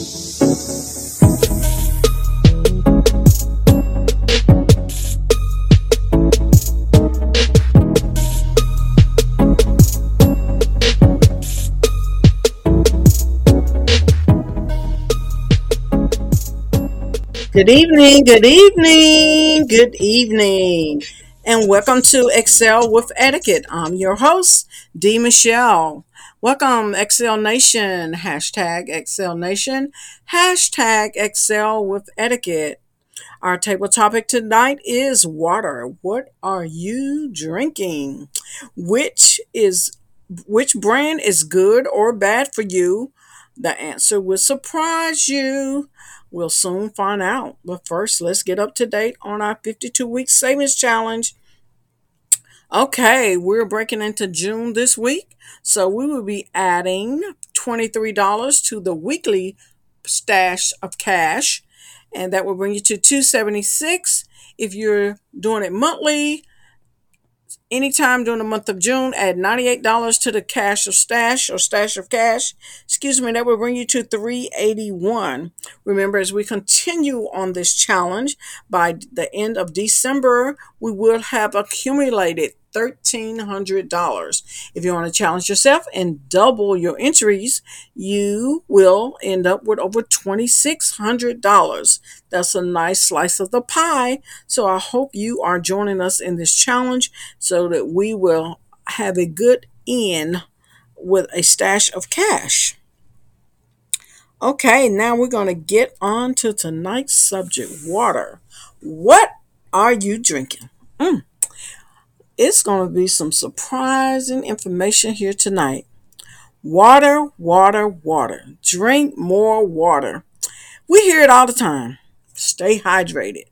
Good evening, good evening, good evening, and welcome to Excel with Etiquette. I'm your host, D. Michele. Welcome, Excel Nation, hashtag Excel Nation, hashtag Excel with Etiquette. Our table topic tonight is water. What are you drinking? Which is which brand is good or bad for you? The answer will surprise you. We'll soon find out. But first, let's get up to date on our 52 week savings challenge. Okay, we're breaking into June this week, so we will be adding $23 to the weekly stash of cash, and that will bring you to 276 if you're doing it monthly anytime during the month of June, add $98 to the cash of stash or stash of cash. Excuse me, that will bring you to 381. Remember, as we continue on this challenge, by the end of December, we will have accumulated $1,300. If you want to challenge yourself and double your entries, you will end up with over $2,600. That's a nice slice of the pie. So I hope you are joining us in this challenge so that we will have a good end with a stash of cash. Okay, now we're going to get on to tonight's subject water. What are you drinking? Mm it's going to be some surprising information here tonight. Water, water, water. Drink more water. We hear it all the time. Stay hydrated.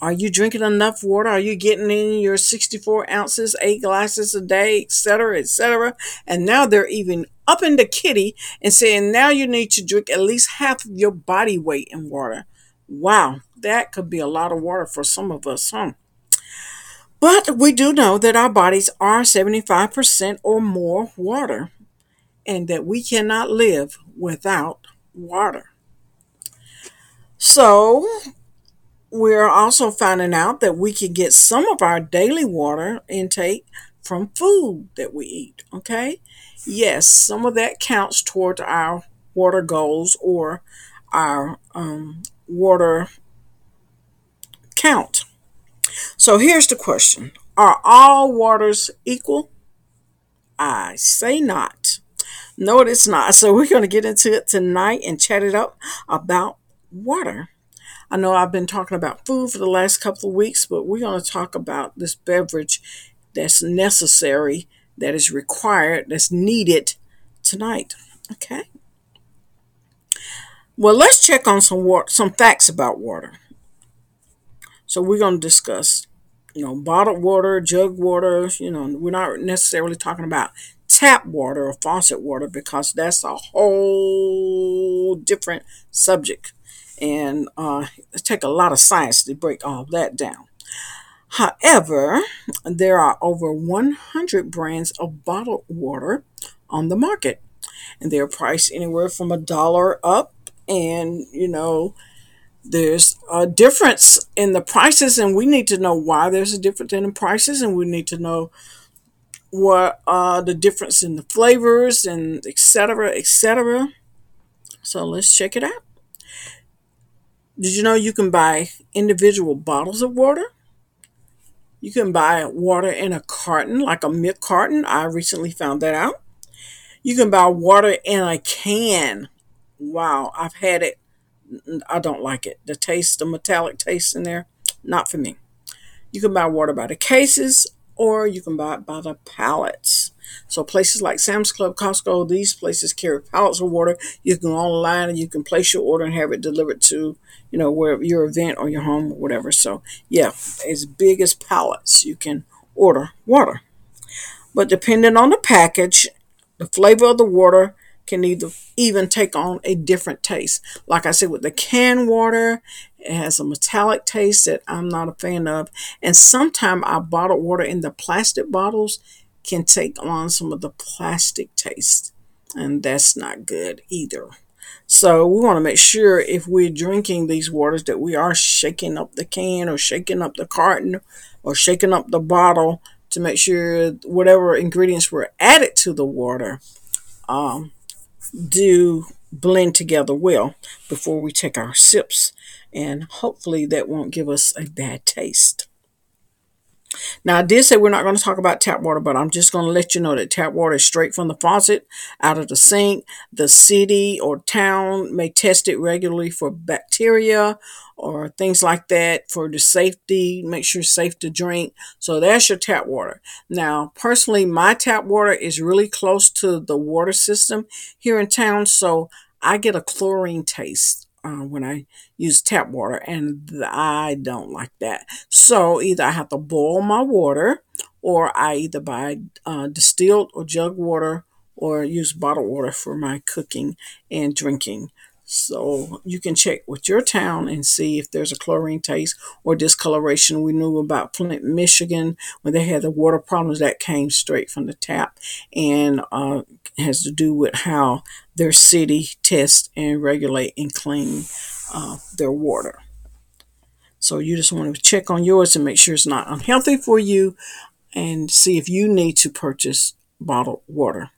Are you drinking enough water? Are you getting in your 64 ounces, eight glasses a day, etc., etc.? And now they're even up in the kitty and saying now you need to drink at least half of your body weight in water. Wow, that could be a lot of water for some of us, huh? But we do know that our bodies are 75% or more water and that we cannot live without water. So, we're also finding out that we can get some of our daily water intake from food that we eat. Okay? Yes, some of that counts towards our water goals or our um, water count. So here's the question Are all waters equal? I say not. No, it's not. So we're going to get into it tonight and chat it up about water. I know I've been talking about food for the last couple of weeks, but we're going to talk about this beverage that's necessary, that is required, that's needed tonight. Okay. Well, let's check on some water, some facts about water. So we're going to discuss, you know, bottled water, jug water. You know, we're not necessarily talking about tap water or faucet water because that's a whole different subject, and uh, it take a lot of science to break all that down. However, there are over 100 brands of bottled water on the market, and they're priced anywhere from a dollar up, and you know there's a difference in the prices and we need to know why there's a difference in the prices and we need to know what uh, the difference in the flavors and etc etc so let's check it out. Did you know you can buy individual bottles of water? You can buy water in a carton like a milk carton. I recently found that out. You can buy water in a can. Wow i've had it I don't like it. The taste, the metallic taste in there, not for me. You can buy water by the cases or you can buy it by the pallets. So places like Sam's Club, Costco, these places carry pallets of water. You can go online and you can place your order and have it delivered to, you know, where your event or your home or whatever. So yeah, as big as pallets, you can order water. But depending on the package, the flavor of the water, can either even take on a different taste. Like I said, with the canned water, it has a metallic taste that I'm not a fan of. And sometimes our bottled water in the plastic bottles can take on some of the plastic taste. And that's not good either. So we want to make sure if we're drinking these waters that we are shaking up the can or shaking up the carton or shaking up the bottle to make sure whatever ingredients were added to the water um, do blend together well before we take our sips. And hopefully that won't give us a bad taste. Now, I did say we're not going to talk about tap water, but I'm just going to let you know that tap water is straight from the faucet out of the sink. The city or town may test it regularly for bacteria or things like that for the safety, make sure it's safe to drink. So that's your tap water. Now, personally, my tap water is really close to the water system here in town, so I get a chlorine taste uh, when I use tap water, and I don't like that. So either I have to boil my water, or I either buy uh, distilled or jug water, or use bottled water for my cooking and drinking. So you can check with your town and see if there's a chlorine taste or discoloration. We knew about Flint, Michigan, when they had the water problems that came straight from the tap and uh, has to do with how their city tests and regulate and clean uh, their water. So you just want to check on yours and make sure it's not unhealthy for you and see if you need to purchase bottled water.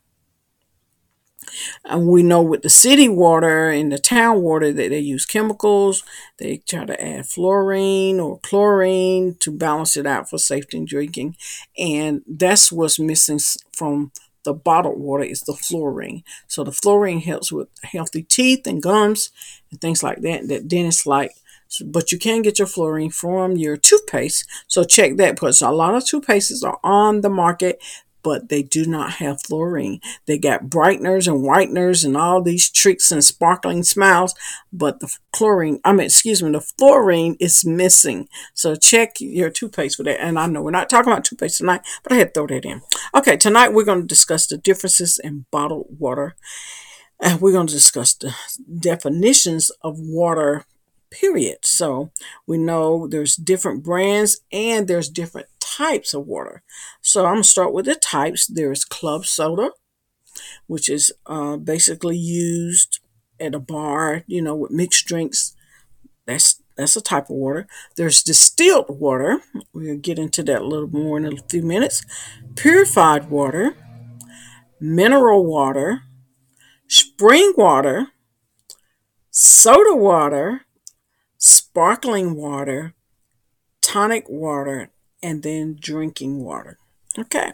And we know with the city water and the town water that they use chemicals. They try to add fluorine or chlorine to balance it out for safety in drinking. And that's what's missing from the bottled water is the fluorine. So the fluorine helps with healthy teeth and gums and things like that that dentists like. But you can get your fluorine from your toothpaste. So check that because a lot of toothpastes are on the market but they do not have fluorine. They got brighteners and whiteners and all these tricks and sparkling smiles, but the chlorine, I mean, excuse me, the fluorine is missing. So check your toothpaste for that. And I know we're not talking about toothpaste tonight, but I had to throw that in. Okay, tonight we're going to discuss the differences in bottled water. And we're going to discuss the definitions of water period. So we know there's different brands and there's different types of water. So I'm going to start with the types. There's club soda, which is uh, basically used at a bar, you know, with mixed drinks. That's that's a type of water. There's distilled water. We'll get into that a little more in a few minutes. Purified water, mineral water, spring water, soda water, sparkling water, tonic water, and then drinking water. Okay.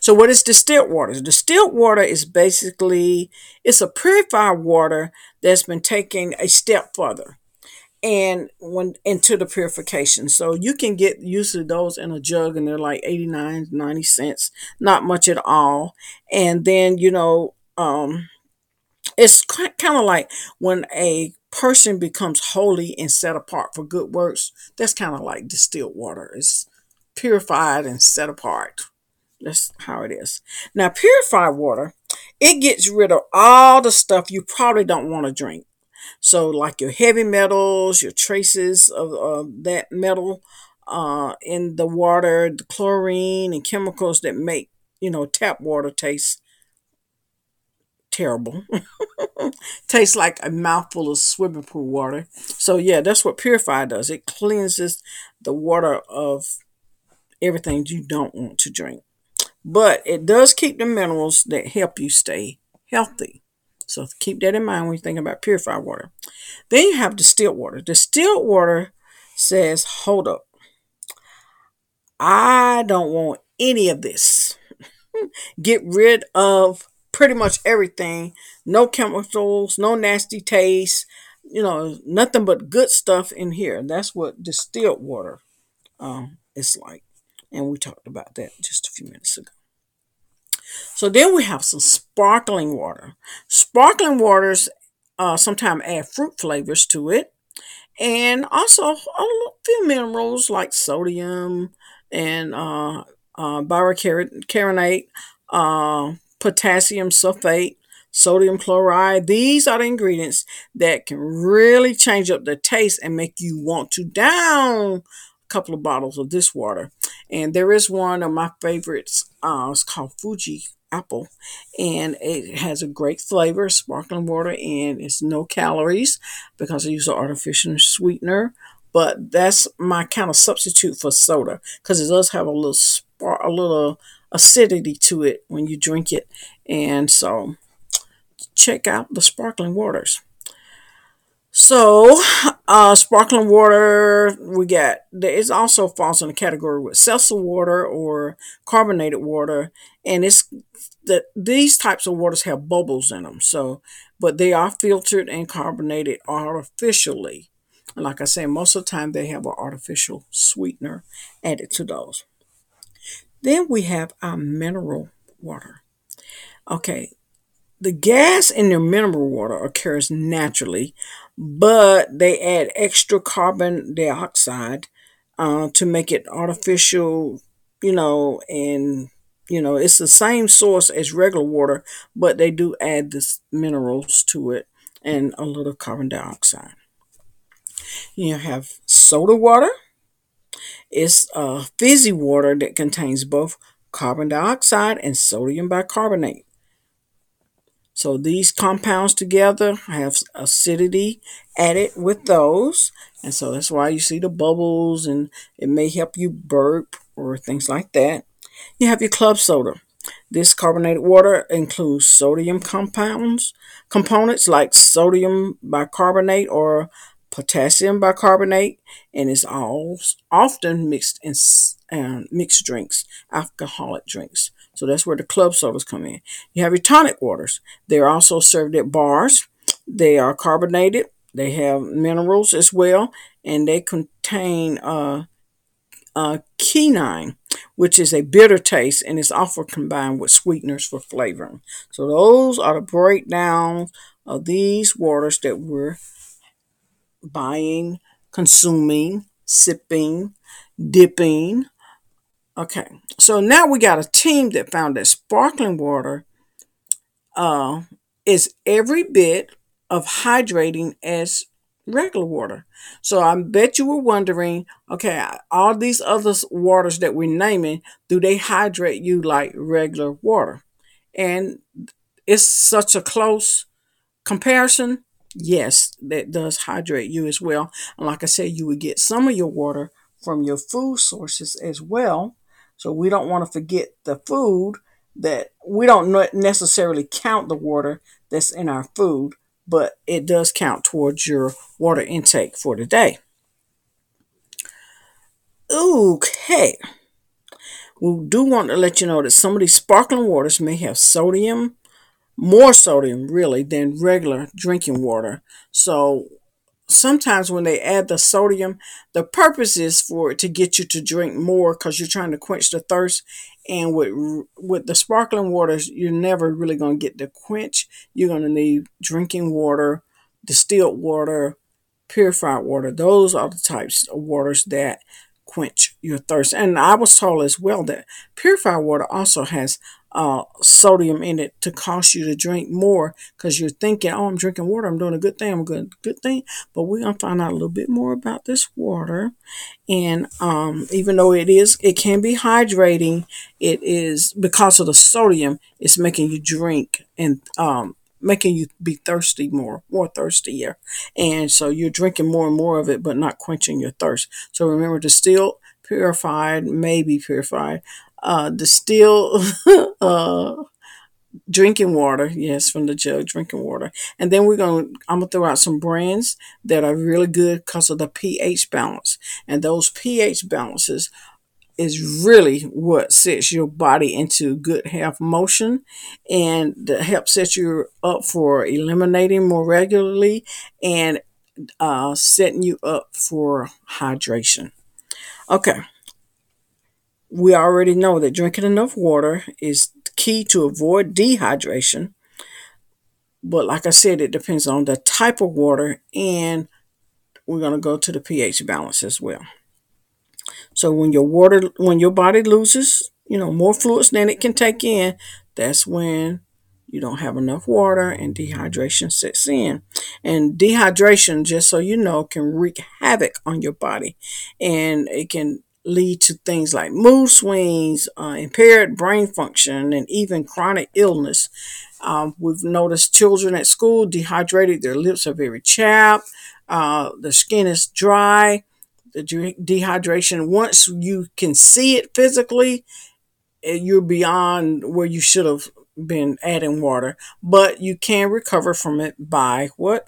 So what is distilled water? Distilled water is basically it's a purified water that's been taken a step further and when into the purification. So you can get usually those in a jug and they're like 89, 90 cents, not much at all. And then, you know, um it's kind of like when a person becomes holy and set apart for good works. That's kind of like distilled water. It's purified and set apart. That's how it is. Now, purified water, it gets rid of all the stuff you probably don't want to drink. So, like your heavy metals, your traces of, of that metal uh, in the water, the chlorine and chemicals that make, you know, tap water taste terrible. Tastes like a mouthful of swimming pool water. So, yeah, that's what purified does. It cleanses the water of everything you don't want to drink. But it does keep the minerals that help you stay healthy. So keep that in mind when you think about purified water. Then you have distilled water. Distilled water says, hold up. I don't want any of this. Get rid of pretty much everything. No chemicals, no nasty taste, you know, nothing but good stuff in here. That's what distilled water um, is like. And we talked about that just a few minutes ago. So then we have some sparkling water. Sparkling waters uh, sometimes add fruit flavors to it. And also a few minerals like sodium and uh, uh, uh, potassium sulfate, sodium chloride. These are the ingredients that can really change up the taste and make you want to down a couple of bottles of this water. And there is one of my favorites. Uh, it's called Fuji apple, and it has a great flavor, sparkling water, and it's no calories because I use an artificial sweetener. But that's my kind of substitute for soda because it does have a little spark, a little acidity to it when you drink it, and so check out the sparkling waters. So, uh, sparkling water, we got, it also falls in the category with seltzer water or carbonated water. And it's that these types of waters have bubbles in them. So, but they are filtered and carbonated artificially. And like I say, most of the time they have an artificial sweetener added to those. Then we have our mineral water. Okay, the gas in their mineral water occurs naturally, but they add extra carbon dioxide uh, to make it artificial, you know, and you know it's the same source as regular water, but they do add this minerals to it and a little carbon dioxide. You have soda water. It's a fizzy water that contains both carbon dioxide and sodium bicarbonate. So these compounds together have acidity added with those. And so that's why you see the bubbles and it may help you burp or things like that. You have your club soda. This carbonated water includes sodium compounds, components like sodium bicarbonate or potassium bicarbonate, and is all often mixed in uh, mixed drinks, alcoholic drinks. So that's where the club sodas come in. You have your tonic waters. They're also served at bars. They are carbonated. They have minerals as well, and they contain uh, uh, quinine, which is a bitter taste, and is often combined with sweeteners for flavoring. So those are the breakdown of these waters that we're buying, consuming, sipping, dipping, Okay, so now we got a team that found that sparkling water uh, is every bit of hydrating as regular water. So I bet you were wondering, okay, all these other waters that we're naming, do they hydrate you like regular water? And it's such a close comparison. Yes, that does hydrate you as well. And like I said, you would get some of your water from your food sources as well. So we don't want to forget the food that we don't necessarily count the water that's in our food, but it does count towards your water intake for the day. Okay. We do want to let you know that some of these sparkling waters may have sodium, more sodium really than regular drinking water. So sometimes when they add the sodium, the purpose is for it to get you to drink more because you're trying to quench the thirst. And with with the sparkling waters, you're never really going to get the quench. You're going to need drinking water, distilled water, purified water. Those are the types of waters that quench your thirst. And I was told as well that purified water also has uh, sodium in it to cause you to drink more because you're thinking, oh, I'm drinking water, I'm doing a good thing, I'm good, good thing. But we're gonna find out a little bit more about this water. And um, even though it is, it can be hydrating. It is because of the sodium, it's making you drink and um, making you be thirsty more, more thirstier. And so you're drinking more and more of it, but not quenching your thirst. So remember, distilled, purified, maybe purified, uh, distill uh, drinking water. Yes, from the jug, drinking water. And then we're going to, I'm going to throw out some brands that are really good because of the pH balance. And those pH balances is really what sets your body into good health motion and helps set you up for eliminating more regularly and uh, setting you up for hydration. Okay, we already know that drinking enough water is key to avoid dehydration. But like I said, it depends on the type of water, and we're going to go to the pH balance as well. So when your water, when your body loses, you know, more fluids than it can take in, that's when you don't have enough water and dehydration sets in. And dehydration, just so you know, can wreak havoc on your body, and it can lead to things like mood swings, uh, impaired brain function, and even chronic illness. Um, we've noticed children at school dehydrated, their lips are very chapped, uh, the skin is dry. The dehydration, once you can see it physically, eh, you're beyond where you should have been adding water, but you can recover from it by what?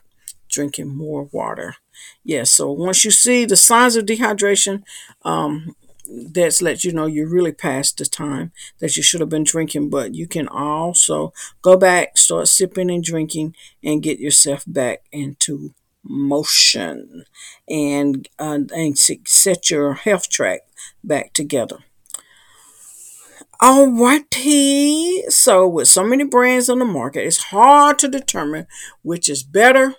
Drinking more water. Yes, so once you see the signs of dehydration, um, that's let you know you're really past the time that you should have been drinking. But you can also go back, start sipping and drinking, and get yourself back into motion and uh, and set your health track back together. Alrighty, so with so many brands on the market, it's hard to determine which is better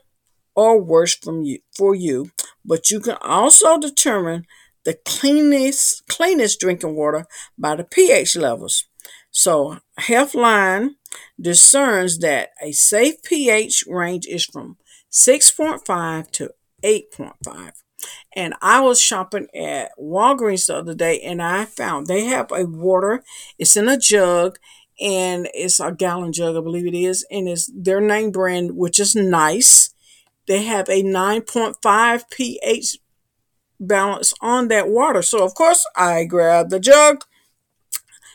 or worse from you for you, but you can also determine the cleanest cleanest drinking water by the pH levels. So Healthline discerns that a safe pH range is from 6.5 to 8.5. And I was shopping at Walgreens the other day and I found they have a water, it's in a jug and it's a gallon jug, I believe it is, and it's their name brand, which is nice. They have a 9.5 pH balance on that water. So, of course, I grabbed the jug.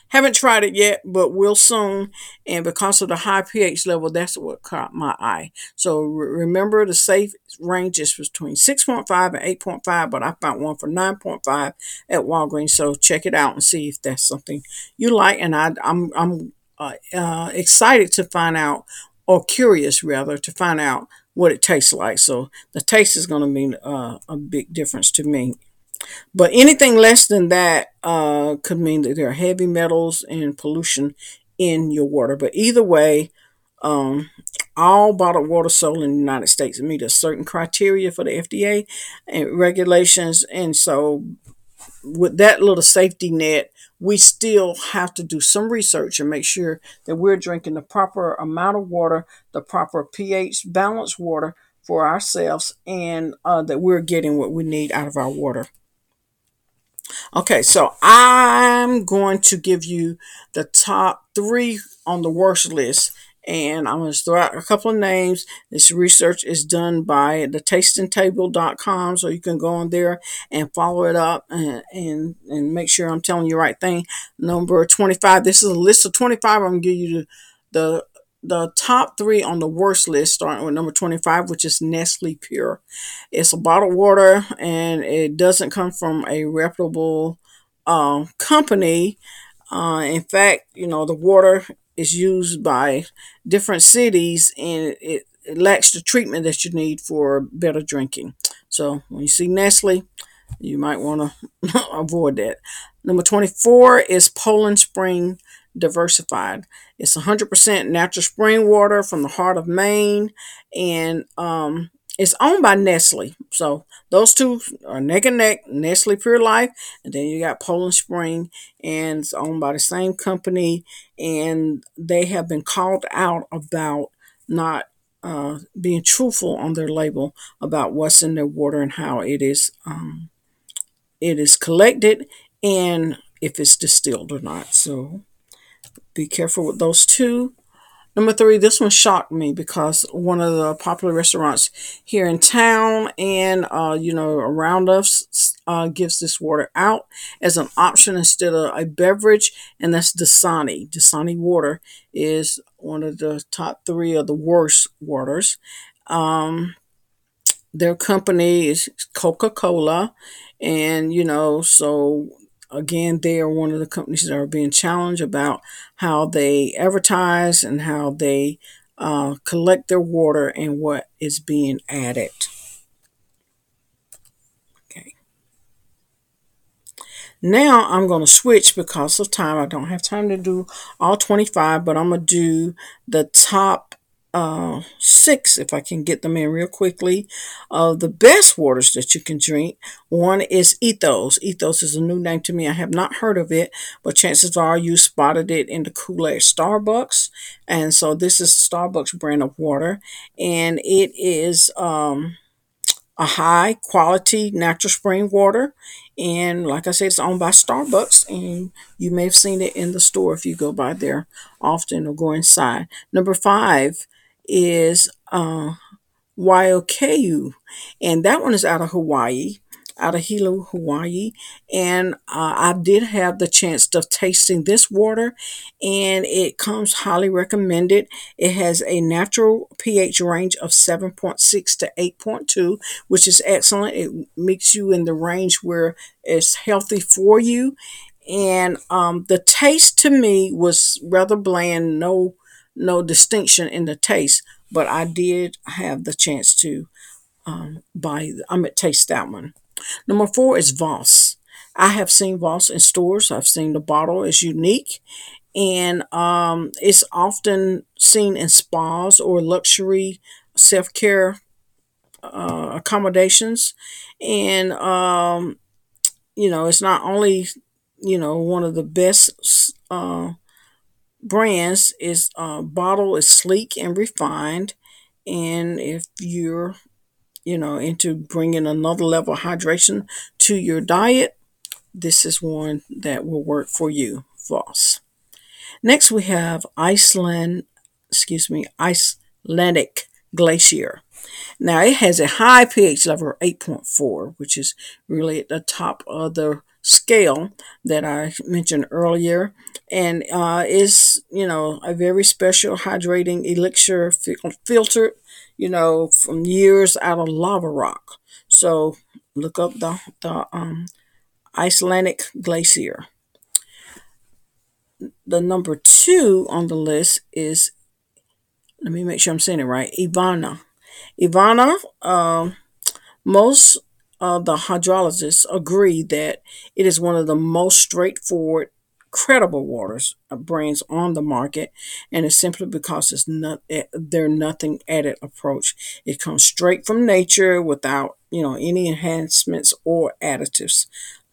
Haven't tried it yet, but will soon. And because of the high pH level, that's what caught my eye. So remember, the safe range is between 6.5 and 8.5, but I found one for 9.5 at Walgreens. So check it out and see if that's something you like. And I, I'm, I'm uh, uh, excited to find out, or curious rather, to find out what it tastes like. So the taste is going to mean uh, a big difference to me. But anything less than that uh, could mean that there are heavy metals and pollution in your water. But either way, um, all bottled water sold in the United States meet a certain criteria for the FDA and regulations. And so, with that little safety net, we still have to do some research and make sure that we're drinking the proper amount of water, the proper pH balanced water for ourselves, and uh, that we're getting what we need out of our water. Okay, so I'm going to give you the top three on the worst list and I'm going to throw out a couple of names. This research is done by the tastingtable.com, so you can go on there and follow it up and, and, and make sure I'm telling you the right thing. Number 25, this is a list of 25. I'm going to give you the, the the top three on the worst list, starting with number 25, which is Nestle Pure. It's a bottled water and it doesn't come from a reputable uh, company. Uh, in fact, you know, the water is used by different cities and it, it lacks the treatment that you need for better drinking. So when you see Nestle, you might want to avoid that. Number 24 is Poland Spring Diversified. It's 100% natural spring water from the heart of Maine and um, it's owned by Nestle. So those two are neck and neck, Nestle Pure Life, and then you got Poland Spring, and it's owned by the same company. And they have been called out about not uh, being truthful on their label about what's in their water and how it is um, it is collected and if it's distilled or not. So be careful with those two. Number three, this one shocked me because one of the popular restaurants here in town and, uh, you know, around us uh, gives this water out as an option instead of a beverage, and that's Dasani. Dasani water is one of the top three of the worst waters. Um, their company is Coca Cola, and, you know, so again, they are one of the companies that are being challenged about how they advertise and how they uh, collect their water and what is being added. Okay. Now I'm going to switch because of time. I don't have time to do all 25, but I'm going to do the top uh, six, if I can get them in real quickly, of the best waters that you can drink. One is Ethos. Ethos is a new name to me. I have not heard of it, but chances are you spotted it in the Kool-Aid Starbucks. And so this is Starbucks brand of water. And it is um, a high quality natural spring water. And like I said, it's owned by Starbucks, and you may have seen it in the store if you go by there often or go inside. Number five is uh, Waiakea, and that one is out of Hawaii out of Hilo, Hawaii. And uh, I did have the chance of tasting this water, and it comes highly recommended. It has a natural pH range of 7.6 to 8.2, which is excellent. It makes you in the range where it's healthy for you. And um, the taste to me was rather bland, no no distinction in the taste, but I did have the chance to um, buy. I'm at taste that one. Number four is Voss. I have seen Voss in stores. I've seen the bottle is unique and um, it's often seen in spas or luxury self care uh, accommodations. And, um, you know, it's not only, you know, one of the best uh, brands, is uh, bottle is sleek and refined. And if you're you know, into bringing another level of hydration to your diet, this is one that will work for you, Voss. Next, we have Iceland, excuse me, Icelandic Glacier. Now, it has a high pH level of 8.4, which is really at the top of the scale that I mentioned earlier, and uh, is you know a very special hydrating elixir filtered you know, from years out of lava rock. So look up the, the um, Icelandic glacier. The number two on the list is, let me make sure I'm saying it right, Ivana. Ivana, um, most of the hydrologists agree that it is one of the most straightforward credible waters uh, brands on the market, and it's simply because it's not eh, they're nothing added approach. It comes straight from nature without you know any enhancements or additives.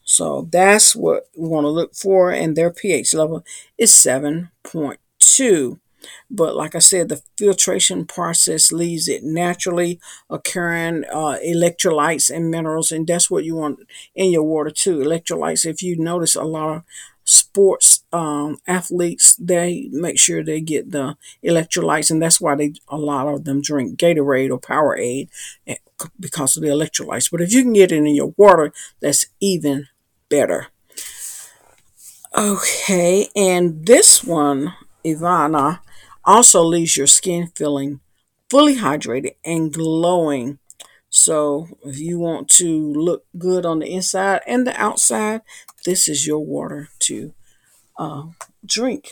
So that's what we want to look for, and their pH level is seven point two. But like I said, the filtration process leaves it naturally occurring uh, electrolytes and minerals, and that's what you want in your water too. Electrolytes. If you notice, a lot of sports um, athletes they make sure they get the electrolytes and that's why they a lot of them drink gatorade or powerade eh, because of the electrolytes but if you can get it in your water that's even better okay and this one ivana also leaves your skin feeling fully hydrated and glowing so if you want to look good on the inside and the outside, this is your water to uh, drink.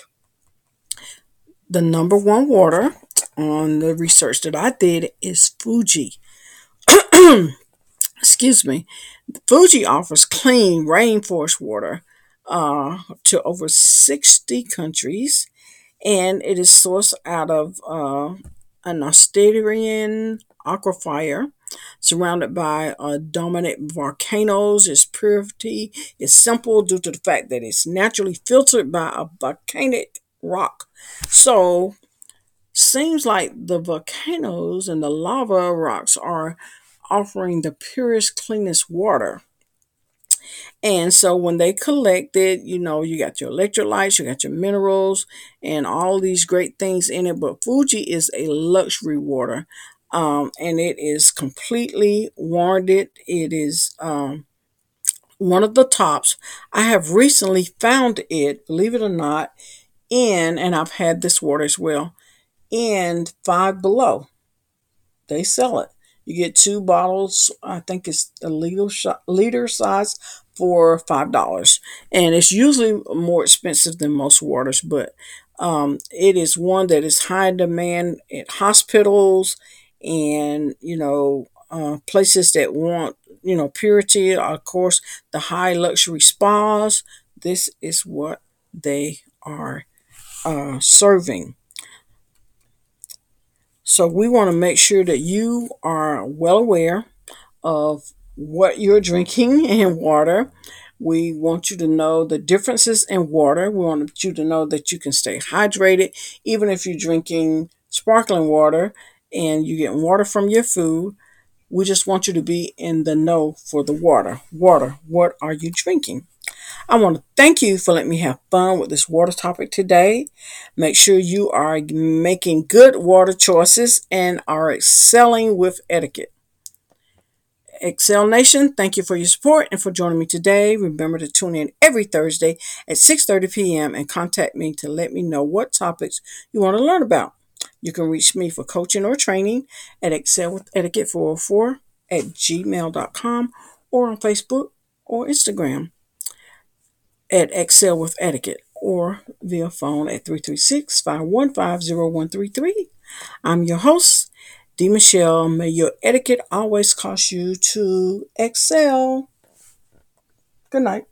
The number one water on the research that I did is Fuji. Excuse me. Fuji offers clean rainforest water uh, to over 60 countries, and it is sourced out of uh, an Australian aquifer surrounded by uh, dominant volcanoes. Its purity is simple due to the fact that it's naturally filtered by a volcanic rock. So, seems like the volcanoes and the lava rocks are offering the purest, cleanest water. And so when they collect it, you know, you got your electrolytes, you got your minerals, and all these great things in it. But Fuji is a luxury water um, and it is completely warranted. It is um, one of the tops. I have recently found it, believe it or not, in, and I've had this water as well, in Five Below. They sell it. You get two bottles. I think it's a liter, liter size for five dollars, and it's usually more expensive than most waters, but um, it is one that is high demand at hospitals and you know uh, places that want you know purity of course the high luxury spas this is what they are uh, serving so we want to make sure that you are well aware of what you're drinking in water we want you to know the differences in water we want you to know that you can stay hydrated even if you're drinking sparkling water and you get water from your food. We just want you to be in the know for the water. Water, what are you drinking? I want to thank you for letting me have fun with this water topic today. Make sure you are making good water choices and are excelling with etiquette. Excel Nation, thank you for your support and for joining me today. Remember to tune in every Thursday at 6:30 p.m. and contact me to let me know what topics you want to learn about. You can reach me for coaching or training at Excel with Etiquette 404 at gmail.com or on Facebook or Instagram at Excel with Etiquette or via phone at 336 515 0133. I'm your host, D. Michele. May your etiquette always cause you to excel. Good night.